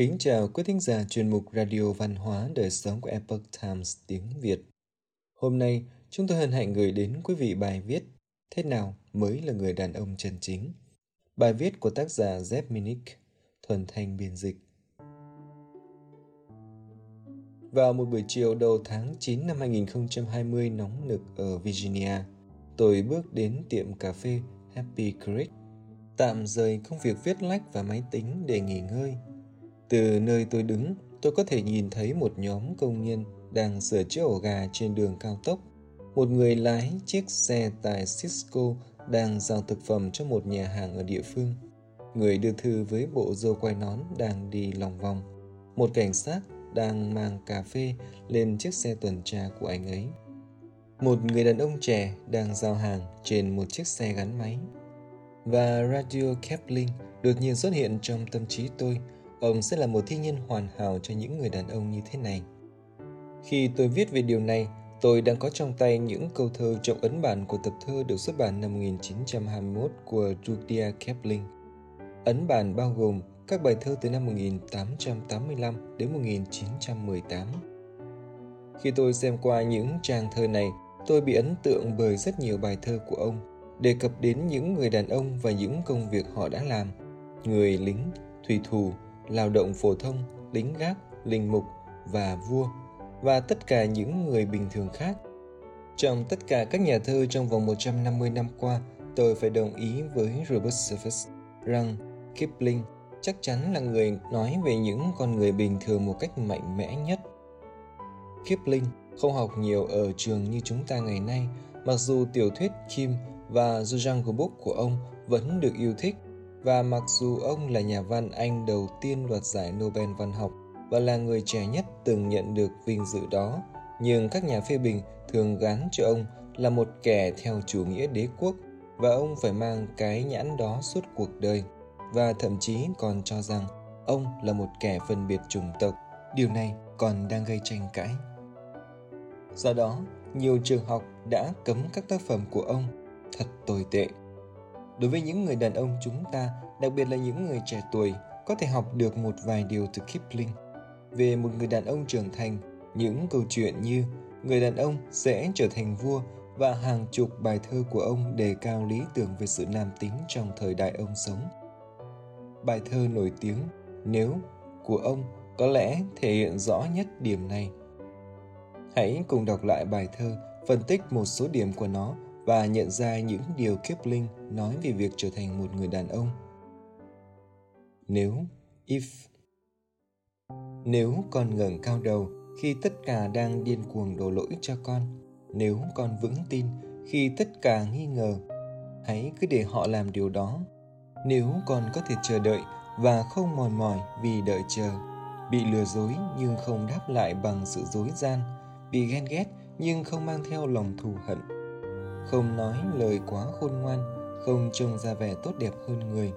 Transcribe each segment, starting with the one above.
Kính chào quý thính giả chuyên mục Radio Văn hóa Đời sống của Epoch Times tiếng Việt. Hôm nay, chúng tôi hân hạnh gửi đến quý vị bài viết Thế nào mới là người đàn ông chân chính? Bài viết của tác giả zeb Minnick, thuần thanh biên dịch. Vào một buổi chiều đầu tháng 9 năm 2020 nóng nực ở Virginia, tôi bước đến tiệm cà phê Happy Creek, tạm rời công việc viết lách và máy tính để nghỉ ngơi – từ nơi tôi đứng, tôi có thể nhìn thấy một nhóm công nhân đang sửa chữa ổ gà trên đường cao tốc. Một người lái chiếc xe tại Cisco đang giao thực phẩm cho một nhà hàng ở địa phương. Người đưa thư với bộ dâu quay nón đang đi lòng vòng. Một cảnh sát đang mang cà phê lên chiếc xe tuần tra của anh ấy. Một người đàn ông trẻ đang giao hàng trên một chiếc xe gắn máy. Và Radio Kepling đột nhiên xuất hiện trong tâm trí tôi ông sẽ là một thiên nhiên hoàn hảo cho những người đàn ông như thế này. Khi tôi viết về điều này, tôi đang có trong tay những câu thơ trong ấn bản của tập thơ được xuất bản năm 1921 của Rudyard Kipling. Ấn bản bao gồm các bài thơ từ năm 1885 đến 1918. Khi tôi xem qua những trang thơ này, tôi bị ấn tượng bởi rất nhiều bài thơ của ông, đề cập đến những người đàn ông và những công việc họ đã làm. Người lính, thủy thủ, lao động phổ thông, lính gác, linh mục và vua và tất cả những người bình thường khác. Trong tất cả các nhà thơ trong vòng 150 năm qua, tôi phải đồng ý với Robert Surface rằng Kipling chắc chắn là người nói về những con người bình thường một cách mạnh mẽ nhất. Kipling không học nhiều ở trường như chúng ta ngày nay, mặc dù tiểu thuyết Kim và The Jungle Book của ông vẫn được yêu thích và mặc dù ông là nhà văn Anh đầu tiên đoạt giải Nobel văn học và là người trẻ nhất từng nhận được vinh dự đó, nhưng các nhà phê bình thường gắn cho ông là một kẻ theo chủ nghĩa đế quốc và ông phải mang cái nhãn đó suốt cuộc đời và thậm chí còn cho rằng ông là một kẻ phân biệt chủng tộc. Điều này còn đang gây tranh cãi. Do đó, nhiều trường học đã cấm các tác phẩm của ông thật tồi tệ Đối với những người đàn ông chúng ta, đặc biệt là những người trẻ tuổi, có thể học được một vài điều từ Kipling. Về một người đàn ông trưởng thành, những câu chuyện như người đàn ông sẽ trở thành vua và hàng chục bài thơ của ông đề cao lý tưởng về sự nam tính trong thời đại ông sống. Bài thơ nổi tiếng Nếu của ông có lẽ thể hiện rõ nhất điểm này. Hãy cùng đọc lại bài thơ, phân tích một số điểm của nó và nhận ra những điều Kipling nói về việc trở thành một người đàn ông. Nếu, if Nếu con ngẩng cao đầu khi tất cả đang điên cuồng đổ lỗi cho con, nếu con vững tin khi tất cả nghi ngờ, hãy cứ để họ làm điều đó. Nếu con có thể chờ đợi và không mòn mỏi vì đợi chờ, bị lừa dối nhưng không đáp lại bằng sự dối gian, bị ghen ghét nhưng không mang theo lòng thù hận không nói lời quá khôn ngoan, không trông ra vẻ tốt đẹp hơn người.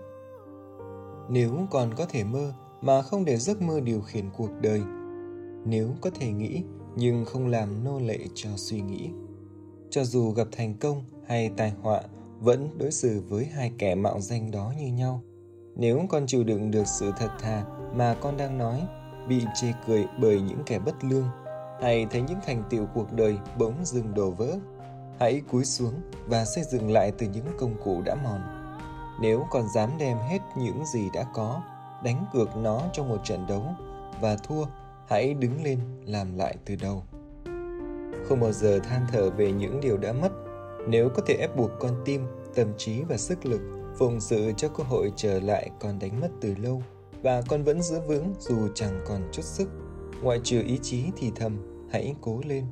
Nếu còn có thể mơ mà không để giấc mơ điều khiển cuộc đời, nếu có thể nghĩ nhưng không làm nô lệ cho suy nghĩ. Cho dù gặp thành công hay tai họa, vẫn đối xử với hai kẻ mạo danh đó như nhau. Nếu con chịu đựng được sự thật thà mà con đang nói, bị chê cười bởi những kẻ bất lương, hay thấy những thành tựu cuộc đời bỗng dừng đổ vỡ hãy cúi xuống và xây dựng lại từ những công cụ đã mòn. Nếu còn dám đem hết những gì đã có, đánh cược nó trong một trận đấu và thua, hãy đứng lên làm lại từ đầu. Không bao giờ than thở về những điều đã mất. Nếu có thể ép buộc con tim, tâm trí và sức lực phụng sự cho cơ hội trở lại còn đánh mất từ lâu, và con vẫn giữ vững dù chẳng còn chút sức, ngoại trừ ý chí thì thầm, hãy cố lên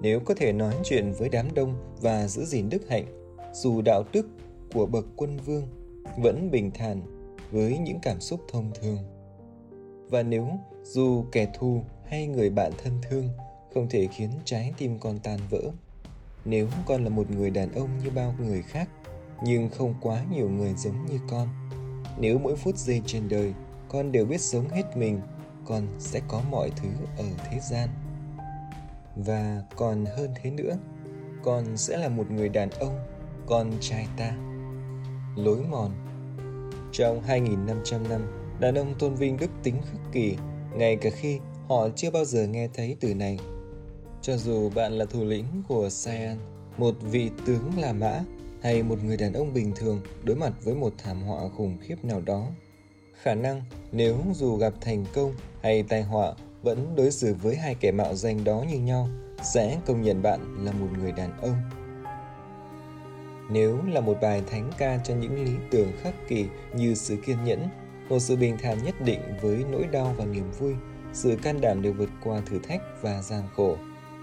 nếu có thể nói chuyện với đám đông và giữ gìn đức hạnh, dù đạo đức của bậc quân vương vẫn bình thản với những cảm xúc thông thường. Và nếu dù kẻ thù hay người bạn thân thương không thể khiến trái tim con tan vỡ, nếu con là một người đàn ông như bao người khác, nhưng không quá nhiều người giống như con, nếu mỗi phút giây trên đời con đều biết sống hết mình, con sẽ có mọi thứ ở thế gian và còn hơn thế nữa con sẽ là một người đàn ông con trai ta lối mòn trong 2.500 năm Đàn ông tôn vinh đức tính khắc kỷ, ngay cả khi họ chưa bao giờ nghe thấy từ này. Cho dù bạn là thủ lĩnh của Saiyan, một vị tướng La Mã hay một người đàn ông bình thường đối mặt với một thảm họa khủng khiếp nào đó, khả năng nếu dù gặp thành công hay tai họa vẫn đối xử với hai kẻ mạo danh đó như nhau, sẽ công nhận bạn là một người đàn ông. Nếu là một bài thánh ca cho những lý tưởng khắc kỳ như sự kiên nhẫn, một sự bình thản nhất định với nỗi đau và niềm vui, sự can đảm để vượt qua thử thách và gian khổ,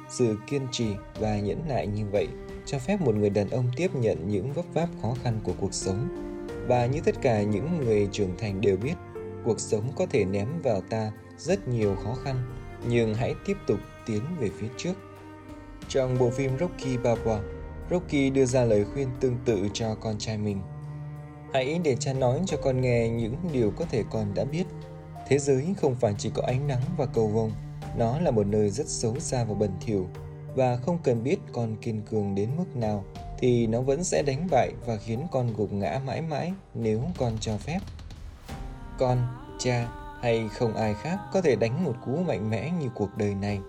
sự kiên trì và nhẫn nại như vậy cho phép một người đàn ông tiếp nhận những vấp váp khó khăn của cuộc sống. Và như tất cả những người trưởng thành đều biết cuộc sống có thể ném vào ta rất nhiều khó khăn, nhưng hãy tiếp tục tiến về phía trước. Trong bộ phim Rocky Balboa, Rocky đưa ra lời khuyên tương tự cho con trai mình. Hãy để cha nói cho con nghe những điều có thể con đã biết. Thế giới không phải chỉ có ánh nắng và cầu vồng, nó là một nơi rất xấu xa và bẩn thỉu. Và không cần biết con kiên cường đến mức nào, thì nó vẫn sẽ đánh bại và khiến con gục ngã mãi mãi nếu con cho phép. Con, cha hay không ai khác có thể đánh một cú mạnh mẽ như cuộc đời này.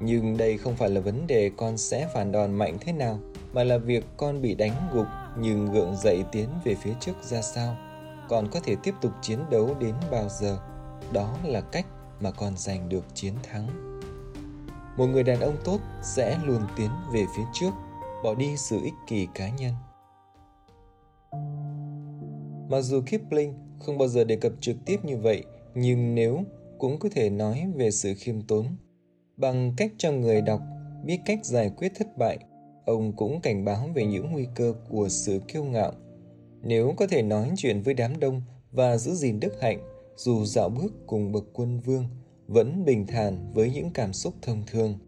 Nhưng đây không phải là vấn đề con sẽ phản đòn mạnh thế nào, mà là việc con bị đánh gục nhưng gượng dậy tiến về phía trước ra sao. Con có thể tiếp tục chiến đấu đến bao giờ. Đó là cách mà con giành được chiến thắng. Một người đàn ông tốt sẽ luôn tiến về phía trước bỏ đi sự ích kỷ cá nhân. Mặc dù Kipling không bao giờ đề cập trực tiếp như vậy, nhưng nếu cũng có thể nói về sự khiêm tốn. Bằng cách cho người đọc biết cách giải quyết thất bại, ông cũng cảnh báo về những nguy cơ của sự kiêu ngạo. Nếu có thể nói chuyện với đám đông và giữ gìn đức hạnh, dù dạo bước cùng bậc quân vương, vẫn bình thản với những cảm xúc thông thường.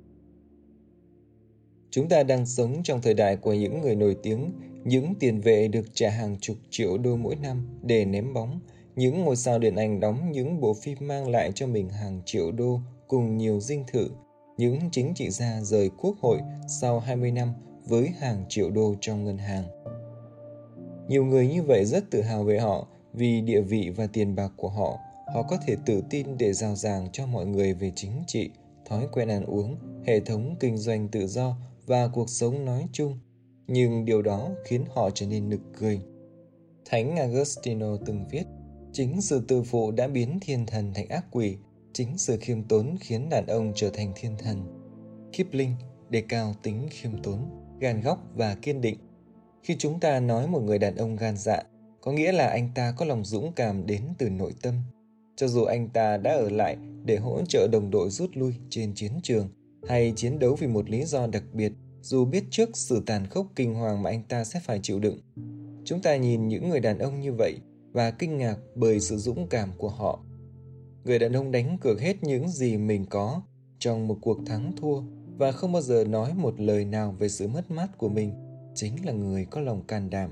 Chúng ta đang sống trong thời đại của những người nổi tiếng, những tiền vệ được trả hàng chục triệu đô mỗi năm để ném bóng, những ngôi sao điện ảnh đóng những bộ phim mang lại cho mình hàng triệu đô cùng nhiều dinh thự, những chính trị gia rời quốc hội sau 20 năm với hàng triệu đô trong ngân hàng. Nhiều người như vậy rất tự hào về họ vì địa vị và tiền bạc của họ. Họ có thể tự tin để giao giảng cho mọi người về chính trị, thói quen ăn uống, hệ thống kinh doanh tự do và cuộc sống nói chung, nhưng điều đó khiến họ trở nên nực cười. Thánh Agostino từng viết, chính sự tự phụ đã biến thiên thần thành ác quỷ, chính sự khiêm tốn khiến đàn ông trở thành thiên thần. Kipling đề cao tính khiêm tốn, gan góc và kiên định. Khi chúng ta nói một người đàn ông gan dạ, có nghĩa là anh ta có lòng dũng cảm đến từ nội tâm. Cho dù anh ta đã ở lại để hỗ trợ đồng đội rút lui trên chiến trường hay chiến đấu vì một lý do đặc biệt dù biết trước sự tàn khốc kinh hoàng mà anh ta sẽ phải chịu đựng. Chúng ta nhìn những người đàn ông như vậy và kinh ngạc bởi sự dũng cảm của họ. Người đàn ông đánh cược hết những gì mình có trong một cuộc thắng thua và không bao giờ nói một lời nào về sự mất mát của mình chính là người có lòng can đảm.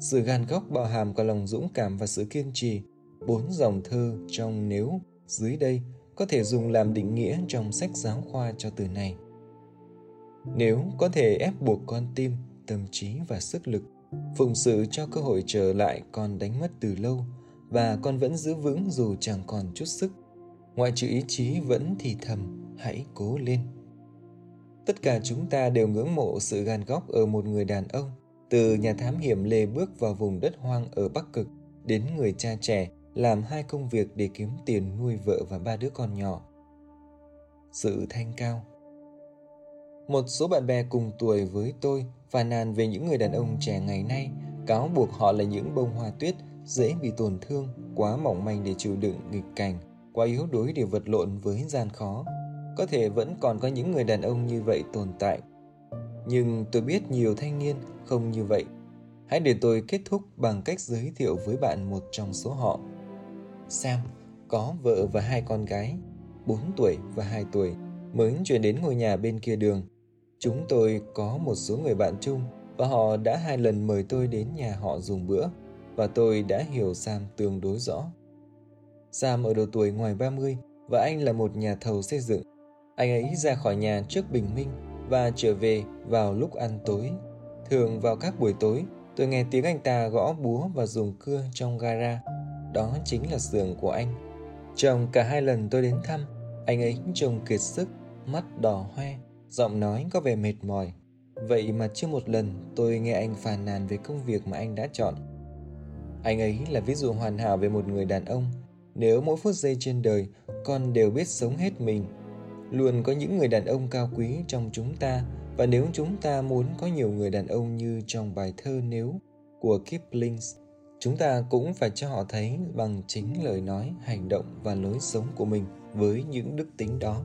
Sự gan góc bao hàm cả lòng dũng cảm và sự kiên trì, bốn dòng thơ trong nếu dưới đây có thể dùng làm định nghĩa trong sách giáo khoa cho từ này. Nếu có thể ép buộc con tim, tâm trí và sức lực, phụng sự cho cơ hội trở lại con đánh mất từ lâu và con vẫn giữ vững dù chẳng còn chút sức. Ngoại trừ ý chí vẫn thì thầm, hãy cố lên. Tất cả chúng ta đều ngưỡng mộ sự gan góc ở một người đàn ông, từ nhà thám hiểm lê bước vào vùng đất hoang ở Bắc Cực đến người cha trẻ làm hai công việc để kiếm tiền nuôi vợ và ba đứa con nhỏ. Sự thanh cao một số bạn bè cùng tuổi với tôi phàn nàn về những người đàn ông trẻ ngày nay, cáo buộc họ là những bông hoa tuyết dễ bị tổn thương, quá mỏng manh để chịu đựng nghịch cảnh, quá yếu đuối để vật lộn với gian khó. Có thể vẫn còn có những người đàn ông như vậy tồn tại. Nhưng tôi biết nhiều thanh niên không như vậy. Hãy để tôi kết thúc bằng cách giới thiệu với bạn một trong số họ. Sam có vợ và hai con gái, 4 tuổi và 2 tuổi, mới chuyển đến ngôi nhà bên kia đường. Chúng tôi có một số người bạn chung và họ đã hai lần mời tôi đến nhà họ dùng bữa và tôi đã hiểu Sam tương đối rõ. Sam ở độ tuổi ngoài 30 và anh là một nhà thầu xây dựng. Anh ấy ra khỏi nhà trước bình minh và trở về vào lúc ăn tối. Thường vào các buổi tối, tôi nghe tiếng anh ta gõ búa và dùng cưa trong gara đó chính là giường của anh. Trong cả hai lần tôi đến thăm, anh ấy trông kiệt sức, mắt đỏ hoe, giọng nói có vẻ mệt mỏi. Vậy mà chưa một lần tôi nghe anh phàn nàn về công việc mà anh đã chọn. Anh ấy là ví dụ hoàn hảo về một người đàn ông. Nếu mỗi phút giây trên đời con đều biết sống hết mình, luôn có những người đàn ông cao quý trong chúng ta và nếu chúng ta muốn có nhiều người đàn ông như trong bài thơ Nếu của Kipling, chúng ta cũng phải cho họ thấy bằng chính lời nói, hành động và lối sống của mình với những đức tính đó.